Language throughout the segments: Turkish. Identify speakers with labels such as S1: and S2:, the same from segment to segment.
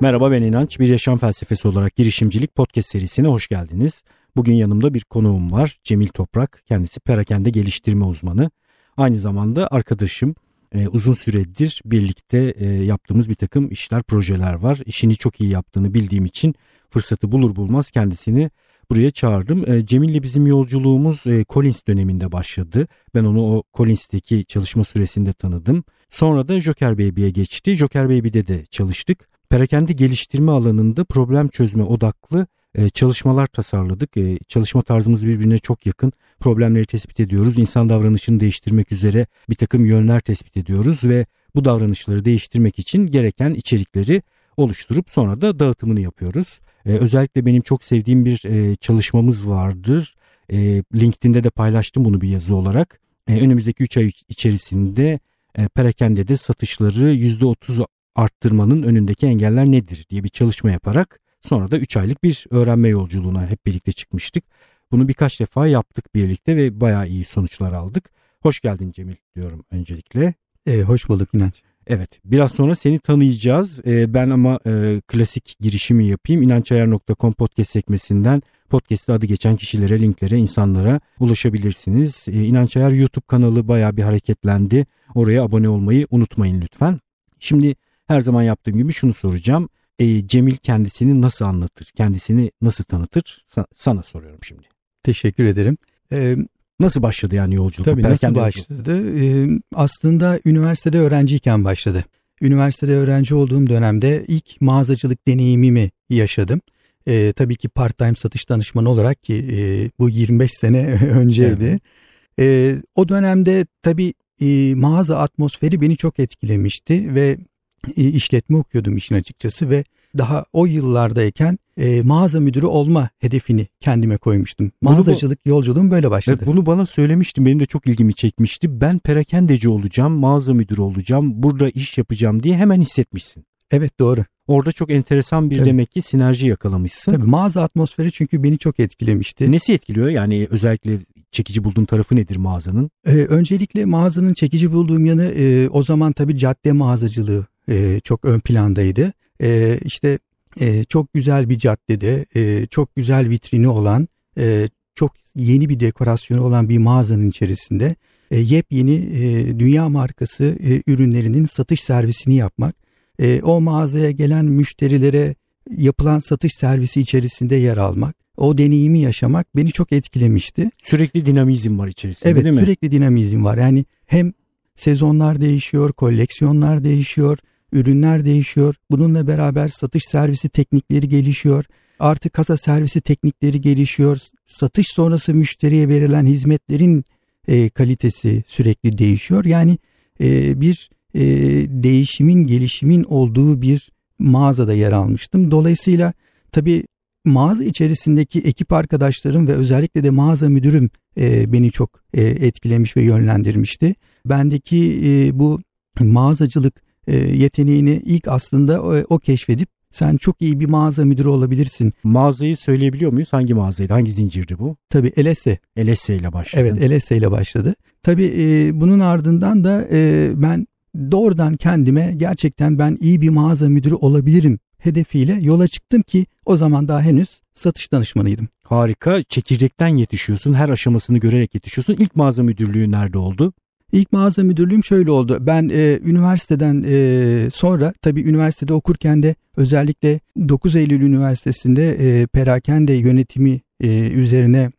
S1: Merhaba ben İnanç. Bir yaşam felsefesi olarak girişimcilik podcast serisine hoş geldiniz. Bugün yanımda bir konuğum var. Cemil Toprak. Kendisi perakende geliştirme uzmanı. Aynı zamanda arkadaşım. Ee, uzun süredir birlikte e, yaptığımız bir takım işler, projeler var. İşini çok iyi yaptığını bildiğim için fırsatı bulur bulmaz kendisini buraya çağırdım. E, Cemil'le bizim yolculuğumuz e, Collins döneminde başladı. Ben onu o Collins'teki çalışma süresinde tanıdım. Sonra da Joker Baby'ye geçti. Joker Baby'de de çalıştık. Perakende geliştirme alanında problem çözme odaklı e, çalışmalar tasarladık. E, çalışma tarzımız birbirine çok yakın. Problemleri tespit ediyoruz. İnsan davranışını değiştirmek üzere bir takım yönler tespit ediyoruz ve bu davranışları değiştirmek için gereken içerikleri oluşturup sonra da dağıtımını yapıyoruz. E, özellikle benim çok sevdiğim bir e, çalışmamız vardır. E, LinkedIn'de de paylaştım bunu bir yazı olarak. E, önümüzdeki 3 ay içerisinde e, perakende de satışları %30 arttırmanın önündeki engeller nedir diye bir çalışma yaparak sonra da 3 aylık bir öğrenme yolculuğuna hep birlikte çıkmıştık. Bunu birkaç defa yaptık birlikte ve bayağı iyi sonuçlar aldık. Hoş geldin Cemil diyorum öncelikle.
S2: E, hoş bulduk İnanç.
S1: Evet biraz sonra seni tanıyacağız. Ee, ben ama e, klasik girişimi yapayım. İnançayar.com podcast sekmesinden podcast'te adı geçen kişilere, linklere, insanlara ulaşabilirsiniz. Ee, İnanç Ayar YouTube kanalı baya bir hareketlendi. Oraya abone olmayı unutmayın lütfen. Şimdi her zaman yaptığım gibi şunu soracağım. Ee, Cemil kendisini nasıl anlatır? Kendisini nasıl tanıtır? Sa- sana soruyorum şimdi.
S2: Teşekkür ederim. Ee,
S1: Nasıl başladı yani yolculuk?
S2: Tabii nasıl başladı? Ee, aslında üniversitede öğrenciyken başladı. Üniversitede öğrenci olduğum dönemde ilk mağazacılık deneyimimi yaşadım. Ee, tabii ki part-time satış danışmanı olarak ki e, bu 25 sene önceydi. Evet. Ee, o dönemde tabii e, mağaza atmosferi beni çok etkilemişti ve e, işletme okuyordum işin açıkçası ve daha o yıllardayken e, mağaza müdürü olma hedefini kendime koymuştum. Mağazacılık bunu, yolculuğum böyle başladı.
S1: Evet, bunu bana söylemiştin. Benim de çok ilgimi çekmişti. Ben perakendeci olacağım, mağaza müdürü olacağım, burada iş yapacağım diye hemen hissetmişsin.
S2: Evet doğru.
S1: Orada çok enteresan bir Tabii. demek ki sinerji yakalamışsın.
S2: Tabii mağaza atmosferi çünkü beni çok etkilemişti.
S1: Nesi etkiliyor? Yani özellikle çekici bulduğun tarafı nedir mağazanın?
S2: Ee, öncelikle mağazanın çekici bulduğum yanı e, o zaman tabii cadde mağazacılığı e, çok ön plandaydı. E, işte e, çok güzel bir caddede, e, çok güzel vitrini olan, e, çok yeni bir dekorasyonu olan bir mağazanın içerisinde e, yepyeni e, dünya markası e, ürünlerinin satış servisini yapmak, e, o mağazaya gelen müşterilere yapılan satış servisi içerisinde yer almak, o deneyimi yaşamak beni çok etkilemişti.
S1: Sürekli dinamizm var içerisinde
S2: evet,
S1: değil mi?
S2: Evet sürekli dinamizm var. Yani hem sezonlar değişiyor, koleksiyonlar değişiyor, ürünler değişiyor. Bununla beraber satış servisi teknikleri gelişiyor. Artık kasa servisi teknikleri gelişiyor. Satış sonrası müşteriye verilen hizmetlerin e, kalitesi sürekli değişiyor. Yani e, bir e, değişimin, gelişimin olduğu bir mağazada yer almıştım. Dolayısıyla tabii mağaza içerisindeki ekip arkadaşlarım ve özellikle de mağaza müdürüm e, beni çok e, etkilemiş ve yönlendirmişti. Bendeki e, bu mağazacılık yeteneğini ilk aslında o, o keşfedip sen çok iyi bir mağaza müdürü olabilirsin.
S1: Mağazayı söyleyebiliyor muyuz? Hangi mağazaydı? Hangi zincirdi bu?
S2: Tabii Elese.
S1: Elese ile başladı.
S2: Evet Elese ile başladı. Tabii e, bunun ardından da e, ben doğrudan kendime gerçekten ben iyi bir mağaza müdürü olabilirim hedefiyle yola çıktım ki o zaman daha henüz satış danışmanıydım.
S1: Harika. Çekirdekten yetişiyorsun. Her aşamasını görerek yetişiyorsun. İlk mağaza müdürlüğü nerede oldu?
S2: İlk mağaza müdürlüğüm şöyle oldu. Ben e, üniversiteden e, sonra tabii üniversitede okurken de özellikle 9 Eylül Üniversitesi'nde e, perakende yönetimi e, üzerine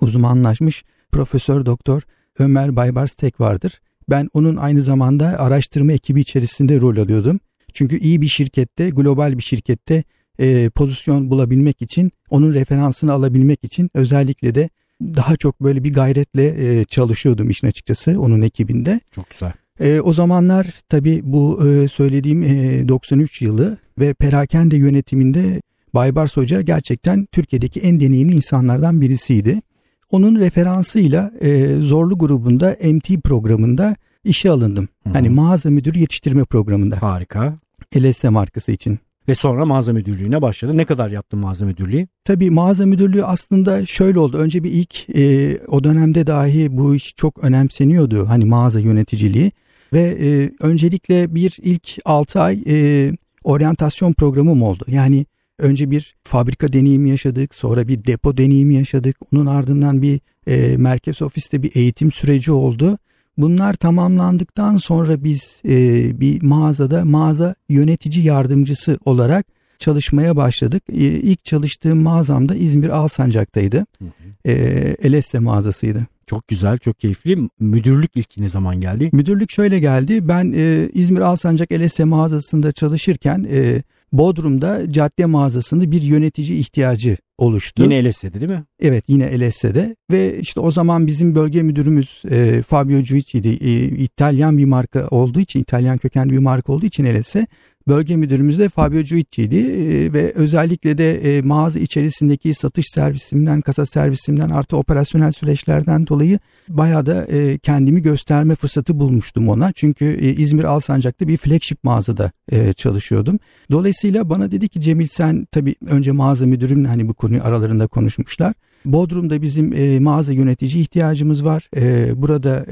S2: uzmanlaşmış Profesör Doktor Ömer Baybars Tek vardır. Ben onun aynı zamanda araştırma ekibi içerisinde rol alıyordum. Çünkü iyi bir şirkette, global bir şirkette e, pozisyon bulabilmek için, onun referansını alabilmek için özellikle de daha çok böyle bir gayretle e, çalışıyordum işin açıkçası onun ekibinde.
S1: Çok güzel.
S2: E, o zamanlar tabii bu e, söylediğim e, 93 yılı ve perakende yönetiminde Baybars Hoca gerçekten Türkiye'deki en deneyimli insanlardan birisiydi. Onun referansıyla e, Zorlu grubunda MT programında işe alındım. Hı-hı. Hani mağaza müdürü yetiştirme programında.
S1: Harika.
S2: LS markası için.
S1: Ve sonra mağaza müdürlüğüne başladı. Ne kadar yaptın mağaza müdürlüğü?
S2: Tabii mağaza müdürlüğü aslında şöyle oldu. Önce bir ilk e, o dönemde dahi bu iş çok önemseniyordu. Hani mağaza yöneticiliği. Ve e, öncelikle bir ilk 6 ay e, oryantasyon programım oldu. Yani önce bir fabrika deneyimi yaşadık, sonra bir depo deneyimi yaşadık. Onun ardından bir e, merkez ofiste bir eğitim süreci oldu. Bunlar tamamlandıktan sonra biz e, bir mağazada mağaza yönetici yardımcısı olarak çalışmaya başladık. E, ilk çalıştığım mağazam da İzmir Alsancak'taydı. Hı hı. E, Elesse mağazasıydı.
S1: Çok güzel, çok keyifli. Müdürlük ilk ne zaman geldi?
S2: Müdürlük şöyle geldi. Ben e, İzmir Alsancak Elesse mağazasında çalışırken e, Bodrum'da cadde mağazasında bir yönetici ihtiyacı oluştu.
S1: Yine LS'de değil mi?
S2: Evet yine LS'de ve işte o zaman bizim bölge müdürümüz e, Fabio Giuicci'ydi. E, İtalyan bir marka olduğu için İtalyan kökenli bir marka olduğu için LS bölge müdürümüz de Fabio Giuicci'ydi e, ve özellikle de mağaza içerisindeki satış servisimden, kasa servisimden artı operasyonel süreçlerden dolayı bayağı da kendimi gösterme fırsatı bulmuştum ona. Çünkü İzmir Alsancak'ta bir flagship mağazada çalışıyordum. Dolayısıyla bana dedi ki Cemil sen tabii önce mağaza müdürümle hani bu konuyu aralarında konuşmuşlar. Bodrum'da bizim mağaza yönetici ihtiyacımız var. Burada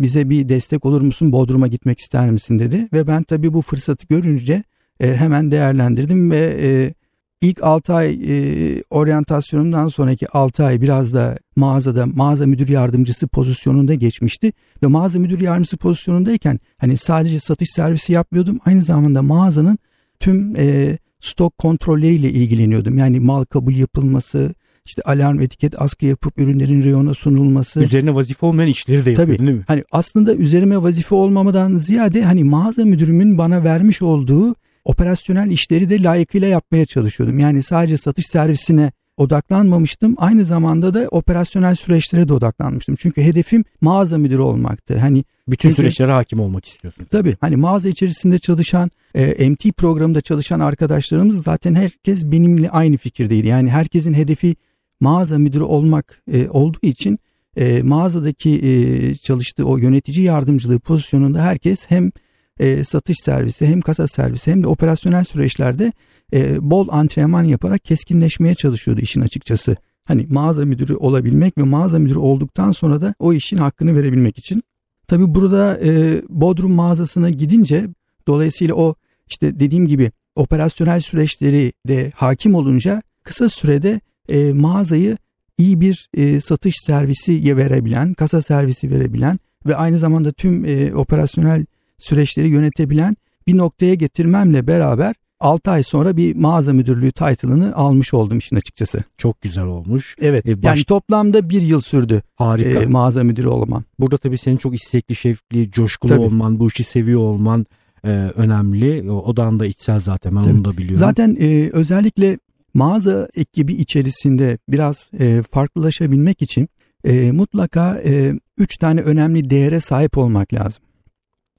S2: bize bir destek olur musun Bodrum'a gitmek ister misin dedi. Ve ben tabii bu fırsatı görünce e, hemen değerlendirdim ve e, ilk 6 ay e, oryantasyonumdan sonraki 6 ay biraz da mağazada mağaza müdür yardımcısı pozisyonunda geçmişti. Ve mağaza müdür yardımcısı pozisyonundayken hani sadece satış servisi yapmıyordum aynı zamanda mağazanın tüm e, stok kontrolleriyle ilgileniyordum. Yani mal kabul yapılması, işte alarm etiket askı yapıp ürünlerin reyona sunulması.
S1: Üzerine vazife olmayan işleri de yapıyor
S2: Tabii,
S1: değil mi?
S2: Hani aslında üzerime vazife olmamadan ziyade hani mağaza müdürümün bana vermiş olduğu operasyonel işleri de layıkıyla yapmaya çalışıyordum. Yani sadece satış servisine odaklanmamıştım. Aynı zamanda da operasyonel süreçlere de odaklanmıştım. Çünkü hedefim mağaza müdürü olmaktı. Hani
S1: bütün çünkü, süreçlere hakim olmak istiyorsun.
S2: Tabii. Hani mağaza içerisinde çalışan, e, MT programında çalışan arkadaşlarımız zaten herkes benimle aynı fikirdeydi. Yani herkesin hedefi mağaza müdürü olmak e, olduğu için e, mağazadaki e, çalıştığı o yönetici yardımcılığı pozisyonunda herkes hem e, satış servisi hem kasa servisi hem de operasyonel süreçlerde e, bol antrenman yaparak keskinleşmeye çalışıyordu işin açıkçası. Hani mağaza müdürü olabilmek ve mağaza müdürü olduktan sonra da o işin hakkını verebilmek için. Tabi burada e, Bodrum mağazasına gidince dolayısıyla o işte dediğim gibi operasyonel süreçleri de hakim olunca kısa sürede e, mağazayı iyi bir e, satış servisi verebilen, kasa servisi verebilen ve aynı zamanda tüm e, operasyonel süreçleri yönetebilen bir noktaya getirmemle beraber 6 ay sonra bir mağaza müdürlüğü title'ını almış oldum işin açıkçası.
S1: Çok güzel olmuş.
S2: Evet. Ee, baş... Yani toplamda bir yıl sürdü.
S1: Harika. E,
S2: mağaza müdürü olmam.
S1: Burada tabii senin çok istekli, şevkli, coşkulu tabii. olman, bu işi seviyor olman e, önemli. O, odan da içsel zaten ben tabii. onu da biliyorum.
S2: Zaten e, özellikle mağaza ekibi içerisinde biraz e, farklılaşabilmek için e, mutlaka e, üç tane önemli değere sahip olmak lazım.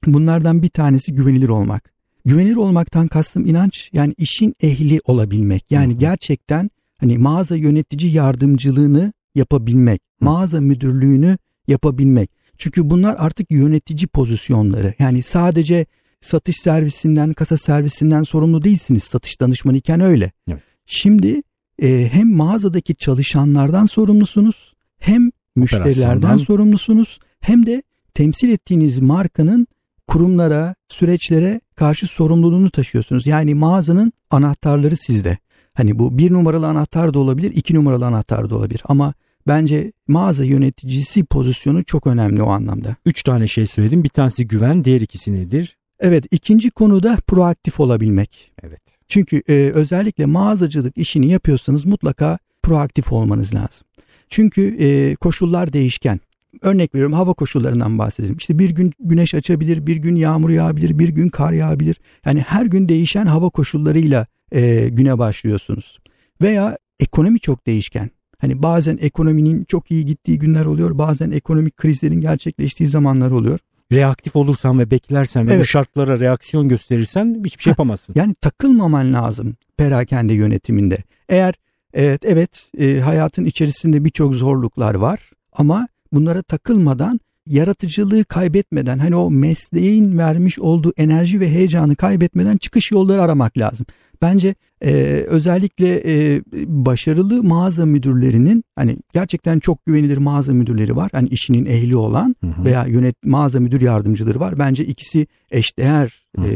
S2: Bunlardan bir tanesi güvenilir olmak. Güvenilir olmaktan kastım inanç yani işin ehli olabilmek. Yani gerçekten hani mağaza yönetici yardımcılığını yapabilmek, mağaza müdürlüğünü yapabilmek. Çünkü bunlar artık yönetici pozisyonları. Yani sadece satış servisinden, kasa servisinden sorumlu değilsiniz. Satış danışmanı iken öyle. Evet. Şimdi e, hem mağazadaki çalışanlardan sorumlusunuz, hem müşterilerden sorumlusunuz, hem de temsil ettiğiniz markanın kurumlara, süreçlere karşı sorumluluğunu taşıyorsunuz. Yani mağazanın anahtarları sizde. Hani bu bir numaralı anahtar da olabilir, iki numaralı anahtar da olabilir. Ama bence mağaza yöneticisi pozisyonu çok önemli o anlamda.
S1: Üç tane şey söyledim. Bir tanesi güven, diğer ikisi nedir?
S2: Evet, ikinci konu da proaktif olabilmek.
S1: Evet.
S2: Çünkü e, özellikle mağazacılık işini yapıyorsanız mutlaka proaktif olmanız lazım. Çünkü e, koşullar değişken. Örnek veriyorum hava koşullarından bahsedelim. İşte bir gün güneş açabilir, bir gün yağmur yağabilir, bir gün kar yağabilir. Yani her gün değişen hava koşullarıyla e, güne başlıyorsunuz. Veya ekonomi çok değişken. Hani bazen ekonominin çok iyi gittiği günler oluyor, bazen ekonomik krizlerin gerçekleştiği zamanlar oluyor
S1: reaktif olursan ve beklersen ve evet. bu şartlara reaksiyon gösterirsen hiçbir şey yapamazsın.
S2: Yani takılmaman lazım perakende yönetiminde. Eğer evet evet e, hayatın içerisinde birçok zorluklar var ama bunlara takılmadan yaratıcılığı kaybetmeden hani o mesleğin vermiş olduğu enerji ve heyecanı kaybetmeden çıkış yolları aramak lazım. Bence e, özellikle e, başarılı mağaza müdürlerinin hani gerçekten çok güvenilir mağaza müdürleri var. Hani işinin ehli olan hı hı. veya yönet mağaza müdür yardımcıları var. Bence ikisi eşdeğer e,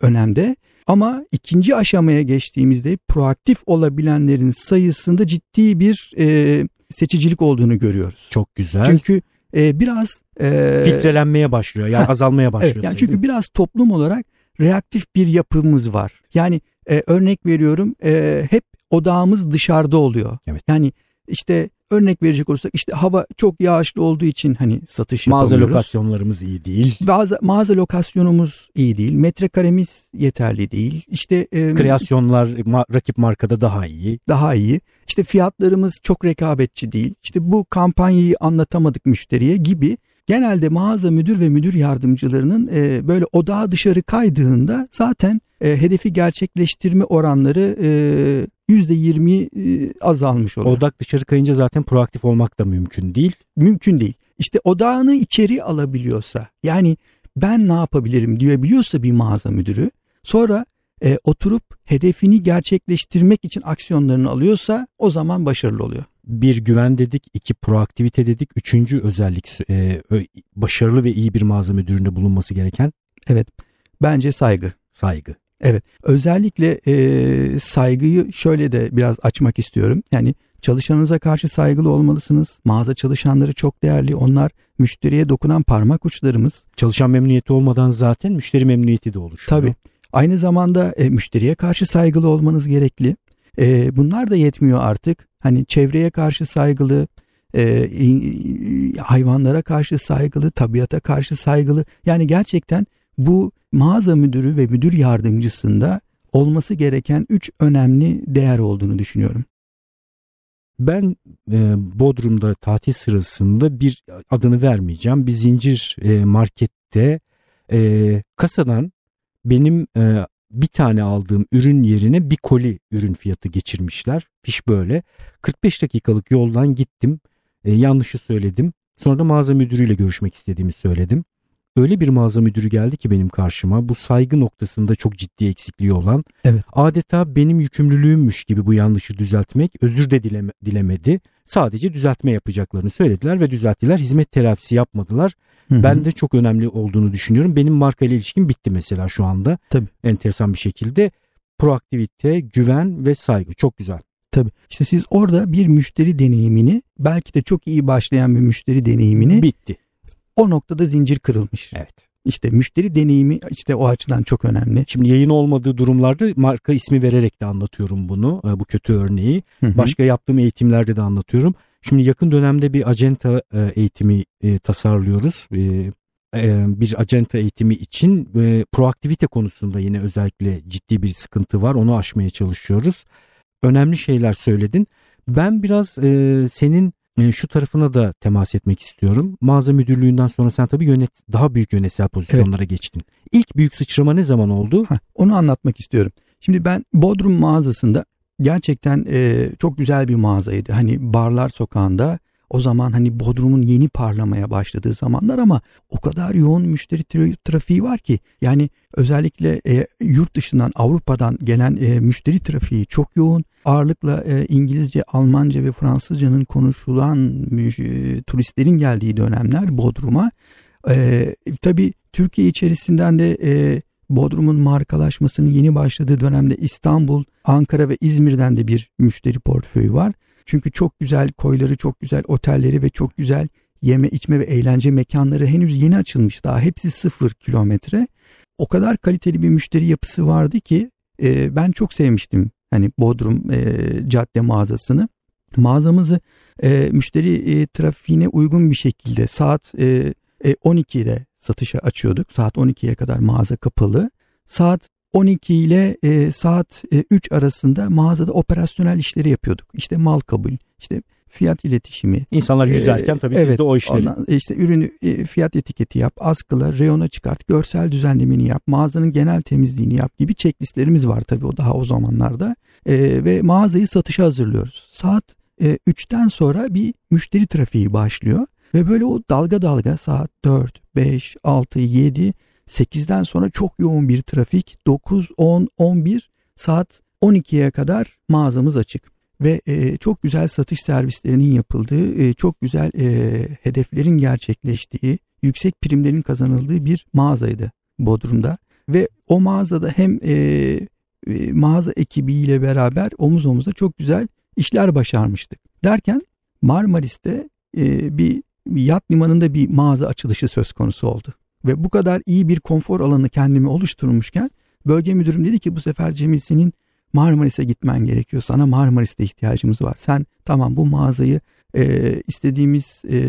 S2: önemde. Ama ikinci aşamaya geçtiğimizde proaktif olabilenlerin sayısında ciddi bir e, seçicilik olduğunu görüyoruz.
S1: Çok güzel.
S2: Çünkü e, biraz
S1: e, filtrelenmeye başlıyor yani ha, azalmaya başlıyor.
S2: Evet, yani çünkü biraz toplum olarak reaktif bir yapımız var. Yani e, örnek veriyorum e, hep odağımız dışarıda oluyor. Evet. Yani işte örnek verecek olursak işte hava çok yağışlı olduğu için hani satış
S1: mağaza
S2: yapamıyoruz.
S1: Mağaza lokasyonlarımız iyi değil.
S2: Mağaza, mağaza lokasyonumuz iyi değil. Metrekaremiz yeterli değil. İşte
S1: e, kreasyonlar ma, rakip markada daha iyi.
S2: Daha iyi. İşte fiyatlarımız çok rekabetçi değil. İşte bu kampanyayı anlatamadık müşteriye gibi genelde mağaza müdür ve müdür yardımcılarının e, böyle odağa dışarı kaydığında zaten e, hedefi gerçekleştirme oranları e, %20 e, azalmış oluyor.
S1: Odak dışarı kayınca zaten proaktif olmak da mümkün değil.
S2: Mümkün değil. İşte odağını içeri alabiliyorsa yani ben ne yapabilirim diyebiliyorsa bir mağaza müdürü sonra e, oturup hedefini gerçekleştirmek için aksiyonlarını alıyorsa o zaman başarılı oluyor.
S1: Bir güven dedik, iki proaktivite dedik, üçüncü özellik e, başarılı ve iyi bir mağaza müdüründe bulunması gereken.
S2: Evet bence saygı.
S1: Saygı.
S2: Evet özellikle e, saygıyı şöyle de biraz açmak istiyorum. Yani çalışanınıza karşı saygılı olmalısınız. Mağaza çalışanları çok değerli. Onlar müşteriye dokunan parmak uçlarımız.
S1: Çalışan memnuniyeti olmadan zaten müşteri memnuniyeti de oluşuyor.
S2: Tabii. Aynı zamanda e, müşteriye karşı saygılı olmanız gerekli. E, bunlar da yetmiyor artık. Hani çevreye karşı saygılı, e, hayvanlara karşı saygılı, tabiata karşı saygılı. Yani gerçekten bu mağaza müdürü ve müdür yardımcısında olması gereken üç önemli değer olduğunu düşünüyorum.
S1: Ben e, Bodrum'da tatil sırasında bir adını vermeyeceğim bir zincir e, markette e, kasadan benim e, bir tane aldığım ürün yerine bir koli ürün fiyatı geçirmişler. Fiş böyle. 45 dakikalık yoldan gittim. E, yanlışı söyledim. Sonra da mağaza müdürüyle görüşmek istediğimi söyledim öyle bir mağaza müdürü geldi ki benim karşıma bu saygı noktasında çok ciddi eksikliği olan evet. adeta benim yükümlülüğümmüş gibi bu yanlışı düzeltmek özür de dileme, dilemedi. Sadece düzeltme yapacaklarını söylediler ve düzelttiler. Hizmet telafisi yapmadılar. Hı-hı. Ben de çok önemli olduğunu düşünüyorum. Benim marka ile ilişkim bitti mesela şu anda. Tabii. Enteresan bir şekilde proaktivite, güven ve saygı çok güzel.
S2: Tabii. İşte siz orada bir müşteri deneyimini belki de çok iyi başlayan bir müşteri deneyimini
S1: bitti
S2: o noktada zincir kırılmış.
S1: Evet.
S2: İşte müşteri deneyimi işte o açıdan çok önemli.
S1: Şimdi yayın olmadığı durumlarda marka ismi vererek de anlatıyorum bunu. E, bu kötü örneği. Başka yaptığım eğitimlerde de anlatıyorum. Şimdi yakın dönemde bir acenta e, eğitimi e, tasarlıyoruz. Bir acenta eğitimi için proaktivite konusunda yine özellikle ciddi bir sıkıntı var. Onu aşmaya çalışıyoruz. Önemli şeyler söyledin. Ben biraz senin e, şu tarafına da temas etmek istiyorum. Mağaza müdürlüğünden sonra sen tabii yönet daha büyük yönetsel pozisyonlara evet. geçtin. İlk büyük sıçrama ne zaman oldu?
S2: Heh, onu anlatmak istiyorum. Şimdi ben Bodrum mağazasında gerçekten e, çok güzel bir mağazaydı. Hani Barlar Sokağı'nda o zaman hani Bodrum'un yeni parlamaya başladığı zamanlar ama o kadar yoğun müşteri trafiği var ki yani özellikle e, yurt dışından Avrupa'dan gelen e, müşteri trafiği çok yoğun. Ağırlıkla e, İngilizce, Almanca ve Fransızcanın konuşulan e, turistlerin geldiği dönemler Bodrum'a. E, tabii Türkiye içerisinden de e, Bodrum'un markalaşmasının yeni başladığı dönemde İstanbul, Ankara ve İzmir'den de bir müşteri portföyü var. Çünkü çok güzel koyları, çok güzel otelleri ve çok güzel yeme içme ve eğlence mekanları henüz yeni açılmış daha hepsi sıfır kilometre. O kadar kaliteli bir müşteri yapısı vardı ki e, ben çok sevmiştim hani Bodrum e, cadde mağazasını. Mağazamızı e, müşteri e, trafiğine uygun bir şekilde saat e, e, 12'de satışa açıyorduk. Saat 12'ye kadar mağaza kapalı. Saat 12 ile e, saat e, 3 arasında mağazada operasyonel işleri yapıyorduk. İşte mal kabul, işte fiyat iletişimi.
S1: İnsanlar e, yüzerken tabii evet, siz de o işleri.
S2: Ondan, e, işte ürünü e, fiyat etiketi yap, askıla, reyona çıkart, görsel düzenlemeni yap, mağazanın genel temizliğini yap gibi checklistlerimiz var tabii o daha o zamanlarda. E, ve mağazayı satışa hazırlıyoruz. Saat e, 3'ten sonra bir müşteri trafiği başlıyor. Ve böyle o dalga dalga saat 4, 5, 6, 7, 8'den sonra çok yoğun bir trafik. 9, 10, 11 saat 12'ye kadar mağazamız açık. Ve e, çok güzel satış servislerinin yapıldığı, e, çok güzel e, hedeflerin gerçekleştiği, yüksek primlerin kazanıldığı bir mağazaydı Bodrum'da. Ve o mağazada hem e, e, mağaza ekibiyle beraber omuz omuza çok güzel işler başarmıştık. Derken Marmaris'te e, bir yat limanında bir mağaza açılışı söz konusu oldu. Ve bu kadar iyi bir konfor alanı kendimi oluşturmuşken bölge müdürüm dedi ki bu sefer Cemil senin Marmaris'e gitmen gerekiyor. Sana Marmaris'te ihtiyacımız var. Sen tamam bu mağazayı e, istediğimiz e,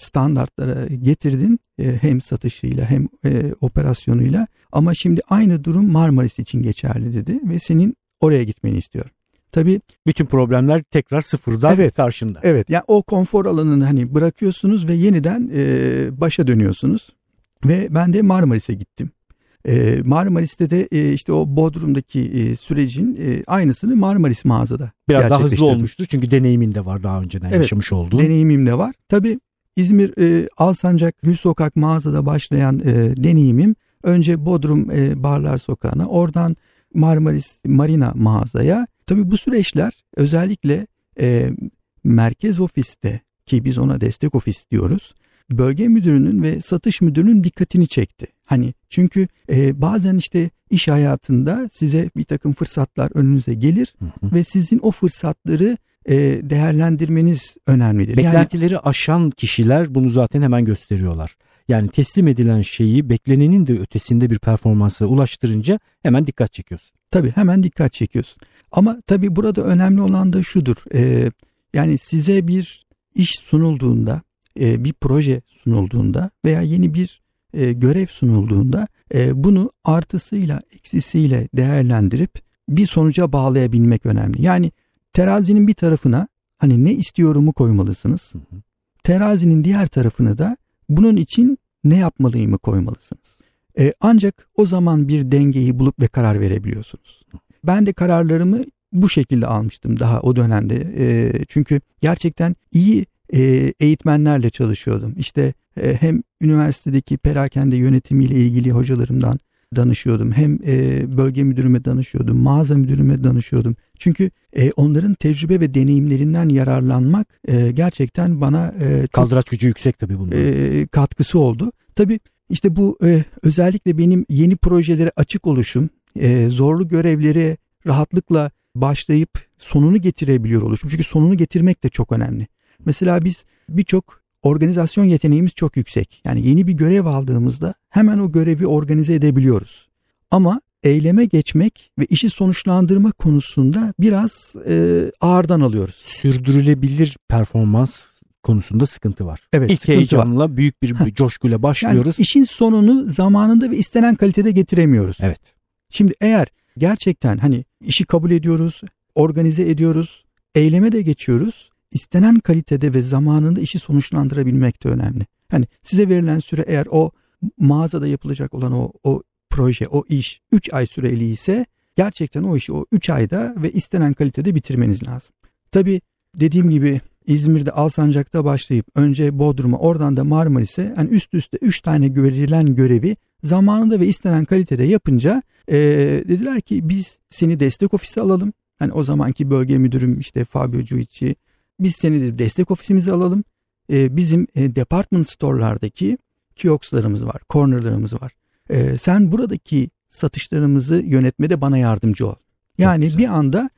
S2: standartlara getirdin e, hem satışıyla hem e, operasyonuyla ama şimdi aynı durum Marmaris için geçerli dedi ve senin oraya gitmeni istiyorum.
S1: Tabii bütün problemler tekrar sıfırdan evet, karşında.
S2: Evet. Yani o konfor alanını hani bırakıyorsunuz ve yeniden e, başa dönüyorsunuz. Ve ben de Marmaris'e gittim. E, Marmaris'te de e, işte o Bodrum'daki e, sürecin e, aynısını Marmaris mağazada
S1: Biraz daha hızlı olmuştur çünkü deneyimin de var daha önceden evet, yaşamış olduğum.
S2: deneyimim de var. Tabii İzmir e, Alsancak Gül Sokak mağazada başlayan e, deneyimim önce Bodrum e, Barlar Sokağı'na oradan Marmaris Marina mağazaya. Tabii bu süreçler özellikle e, merkez ofiste ki biz ona destek ofis diyoruz bölge müdürünün ve satış müdürünün dikkatini çekti. Hani çünkü e, bazen işte iş hayatında size bir takım fırsatlar önünüze gelir hı hı. ve sizin o fırsatları e, değerlendirmeniz önemlidir.
S1: Beklentileri yani, aşan kişiler bunu zaten hemen gösteriyorlar. Yani teslim edilen şeyi beklenenin de ötesinde bir performansa ulaştırınca hemen dikkat çekiyorsun.
S2: Tabii hemen dikkat çekiyorsun. Ama tabii burada önemli olan da şudur. E, yani size bir iş sunulduğunda e, bir proje sunulduğunda veya yeni bir e, görev sunulduğunda e, bunu artısıyla eksisiyle değerlendirip bir sonuca bağlayabilmek önemli. Yani terazinin bir tarafına hani ne istiyorumu koymalısınız. Terazinin diğer tarafını da bunun için ne yapmalıyımı koymalısınız. E, ancak o zaman bir dengeyi bulup ve karar verebiliyorsunuz. Ben de kararlarımı bu şekilde almıştım daha o dönemde. E, çünkü gerçekten iyi e, eğitmenlerle çalışıyordum. İşte e, hem üniversitedeki perakende yönetimiyle ilgili hocalarımdan danışıyordum. Hem e, bölge müdürüme danışıyordum, mağaza müdürüme danışıyordum. Çünkü e, onların tecrübe ve deneyimlerinden yararlanmak e, gerçekten bana e,
S1: çok, kaldıraç gücü yüksek tabii bunun. E,
S2: katkısı oldu. Tabii işte bu e, özellikle benim yeni projelere açık oluşum, e, zorlu görevleri rahatlıkla başlayıp sonunu getirebiliyor oluşum. Çünkü sonunu getirmek de çok önemli. Mesela biz birçok organizasyon yeteneğimiz çok yüksek. Yani yeni bir görev aldığımızda hemen o görevi organize edebiliyoruz. Ama eyleme geçmek ve işi sonuçlandırma konusunda biraz e, ağırdan alıyoruz.
S1: Sürdürülebilir performans konusunda sıkıntı var. Evet, İlk heyecanla var. büyük bir Heh. coşkuyla başlıyoruz.
S2: Yani işin sonunu zamanında ve istenen kalitede getiremiyoruz.
S1: Evet.
S2: Şimdi eğer gerçekten hani işi kabul ediyoruz, organize ediyoruz, eyleme de geçiyoruz istenen kalitede ve zamanında işi sonuçlandırabilmek de önemli. Hani size verilen süre eğer o mağazada yapılacak olan o, o proje, o iş 3 ay süreli ise gerçekten o işi o 3 ayda ve istenen kalitede bitirmeniz lazım. Tabi dediğim gibi İzmir'de Alsancak'ta başlayıp önce Bodrum'a oradan da Marmaris'e yani üst üste 3 tane verilen görevi zamanında ve istenen kalitede yapınca ee, dediler ki biz seni destek ofisi alalım. Hani o zamanki bölge müdürüm işte Fabio Giuici biz seni de destek ofisimize alalım. E, bizim e, department store'lardaki kiosklarımız var, cornerlarımız var. E, sen buradaki satışlarımızı yönetmede bana yardımcı ol. Yani bir anda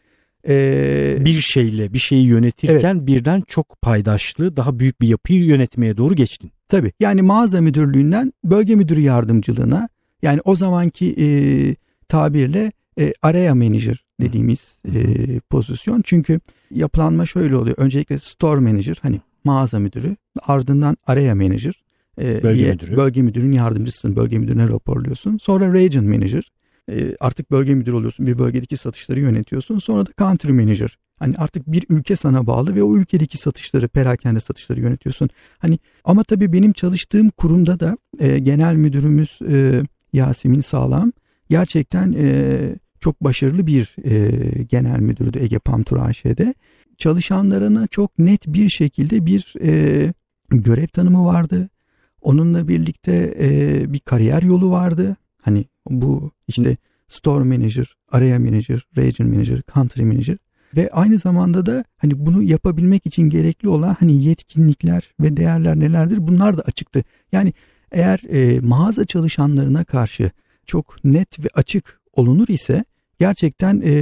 S1: e, bir şeyle bir şeyi yönetirken evet. birden çok paydaşlı daha büyük bir yapıyı yönetmeye doğru geçtin.
S2: Tabii yani mağaza müdürlüğünden bölge müdürü yardımcılığına yani o zamanki e, tabirle e, area manager dediğimiz e, pozisyon. Çünkü yapılanma şöyle oluyor. Öncelikle store manager hani mağaza müdürü ardından area manager
S1: e, bölge, müdürü.
S2: bölge müdürün yardımcısın. Bölge müdürüne raporluyorsun. Sonra region manager e, artık bölge müdürü oluyorsun. Bir bölgedeki satışları yönetiyorsun. Sonra da country manager. Hani artık bir ülke sana bağlı ve o ülkedeki satışları, perakende satışları yönetiyorsun. Hani ama tabii benim çalıştığım kurumda da e, genel müdürümüz e, Yasemin Sağlam gerçekten e, çok başarılı bir e, genel müdürdü Ege Pamtur AŞ'de. Çalışanlarına çok net bir şekilde bir e, görev tanımı vardı. Onunla birlikte e, bir kariyer yolu vardı. Hani bu işte store manager, area manager, region manager, country manager ve aynı zamanda da hani bunu yapabilmek için gerekli olan hani yetkinlikler ve değerler nelerdir bunlar da açıktı. Yani eğer e, mağaza çalışanlarına karşı çok net ve açık olunur ise gerçekten e,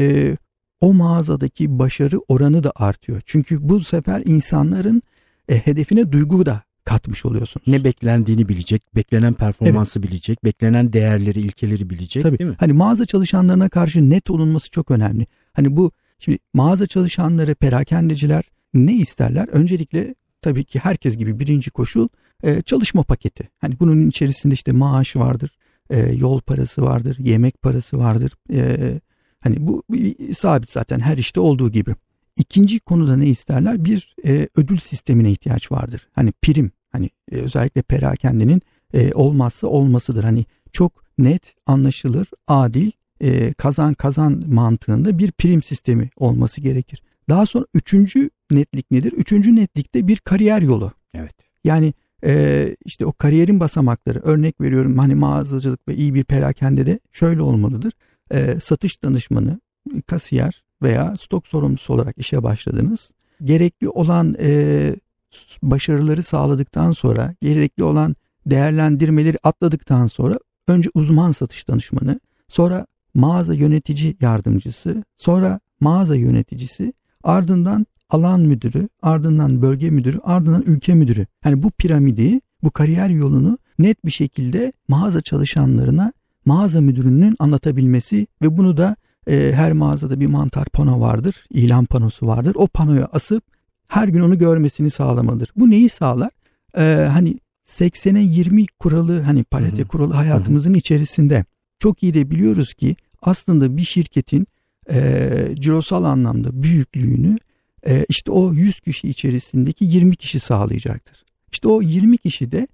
S2: o mağazadaki başarı oranı da artıyor. Çünkü bu sefer insanların e, hedefine duygu da katmış oluyorsunuz.
S1: Ne beklendiğini bilecek, beklenen performansı evet. bilecek, beklenen değerleri, ilkeleri bilecek
S2: Tabii.
S1: değil mi?
S2: Hani mağaza çalışanlarına karşı net olunması çok önemli. Hani bu şimdi mağaza çalışanları, perakendeciler ne isterler? Öncelikle tabii ki herkes gibi birinci koşul e, çalışma paketi. Hani bunun içerisinde işte maaş vardır, e, yol parası vardır, yemek parası vardır. E, hani bu sabit zaten her işte olduğu gibi. İkinci konuda ne isterler? Bir e, ödül sistemine ihtiyaç vardır. Hani prim hani e, özellikle perakendenin e, olmazsa olmasıdır. Hani çok net, anlaşılır, adil, e, kazan kazan mantığında bir prim sistemi olması gerekir. Daha sonra üçüncü netlik nedir? Üçüncü netlikte bir kariyer yolu.
S1: Evet.
S2: Yani e, işte o kariyerin basamakları örnek veriyorum hani mağazacılık ve iyi bir perakende de şöyle olmalıdır. E, satış danışmanı, kasiyer veya stok sorumlusu olarak işe başladınız. Gerekli olan e, başarıları sağladıktan sonra, gerekli olan değerlendirmeleri atladıktan sonra önce uzman satış danışmanı, sonra mağaza yönetici yardımcısı, sonra mağaza yöneticisi, ardından alan müdürü, ardından bölge müdürü, ardından ülke müdürü. Yani bu piramidi, bu kariyer yolunu net bir şekilde mağaza çalışanlarına mağaza müdürünün anlatabilmesi ve bunu da e, her mağazada bir mantar pano vardır, ilan panosu vardır. O panoya asıp her gün onu görmesini sağlamalıdır. Bu neyi sağlar? Ee, hani 80'e 20 kuralı hani palete kuralı hayatımızın içerisinde çok iyi de biliyoruz ki aslında bir şirketin e, cirosal anlamda büyüklüğünü e, işte o 100 kişi içerisindeki 20 kişi sağlayacaktır. İşte o 20 kişi de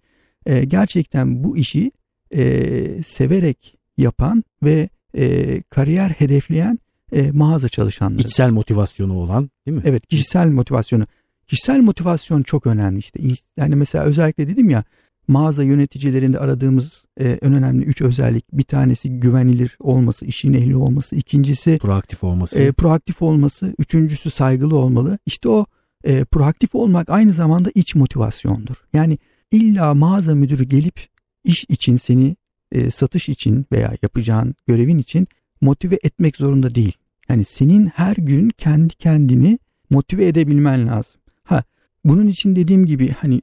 S2: e, gerçekten bu işi e, severek yapan ve e, kariyer hedefleyen e, mağaza çalışanları.
S1: İçsel motivasyonu olan değil mi?
S2: Evet kişisel motivasyonu. Kişisel motivasyon çok önemli işte. Yani mesela özellikle dedim ya mağaza yöneticilerinde aradığımız e, en önemli üç özellik bir tanesi güvenilir olması, işin ehli olması, ikincisi
S1: proaktif olması.
S2: E, proaktif olması, üçüncüsü saygılı olmalı. İşte o e, proaktif olmak aynı zamanda iç motivasyondur. Yani illa mağaza müdürü gelip iş için seni e, satış için veya yapacağın görevin için motive etmek zorunda değil. Yani senin her gün kendi kendini motive edebilmen lazım. Ha bunun için dediğim gibi hani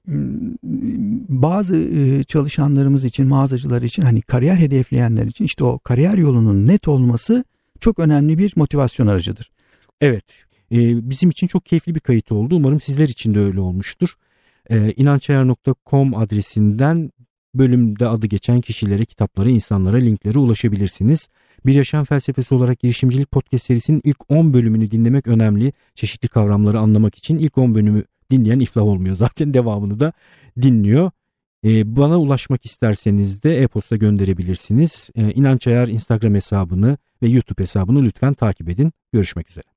S2: bazı e, çalışanlarımız için, mağazacılar için hani kariyer hedefleyenler için işte o kariyer yolunun net olması çok önemli bir motivasyon aracıdır.
S1: Evet. E, bizim için çok keyifli bir kayıt oldu. Umarım sizler için de öyle olmuştur. E, inançayar.com adresinden bölümde adı geçen kişilere, kitaplara, insanlara, linklere ulaşabilirsiniz. Bir Yaşam Felsefesi olarak girişimcilik podcast serisinin ilk 10 bölümünü dinlemek önemli. Çeşitli kavramları anlamak için ilk 10 bölümü dinleyen iflah olmuyor. Zaten devamını da dinliyor. Ee, bana ulaşmak isterseniz de e-posta gönderebilirsiniz. Ee, İnanç Ayar Instagram hesabını ve YouTube hesabını lütfen takip edin. Görüşmek üzere.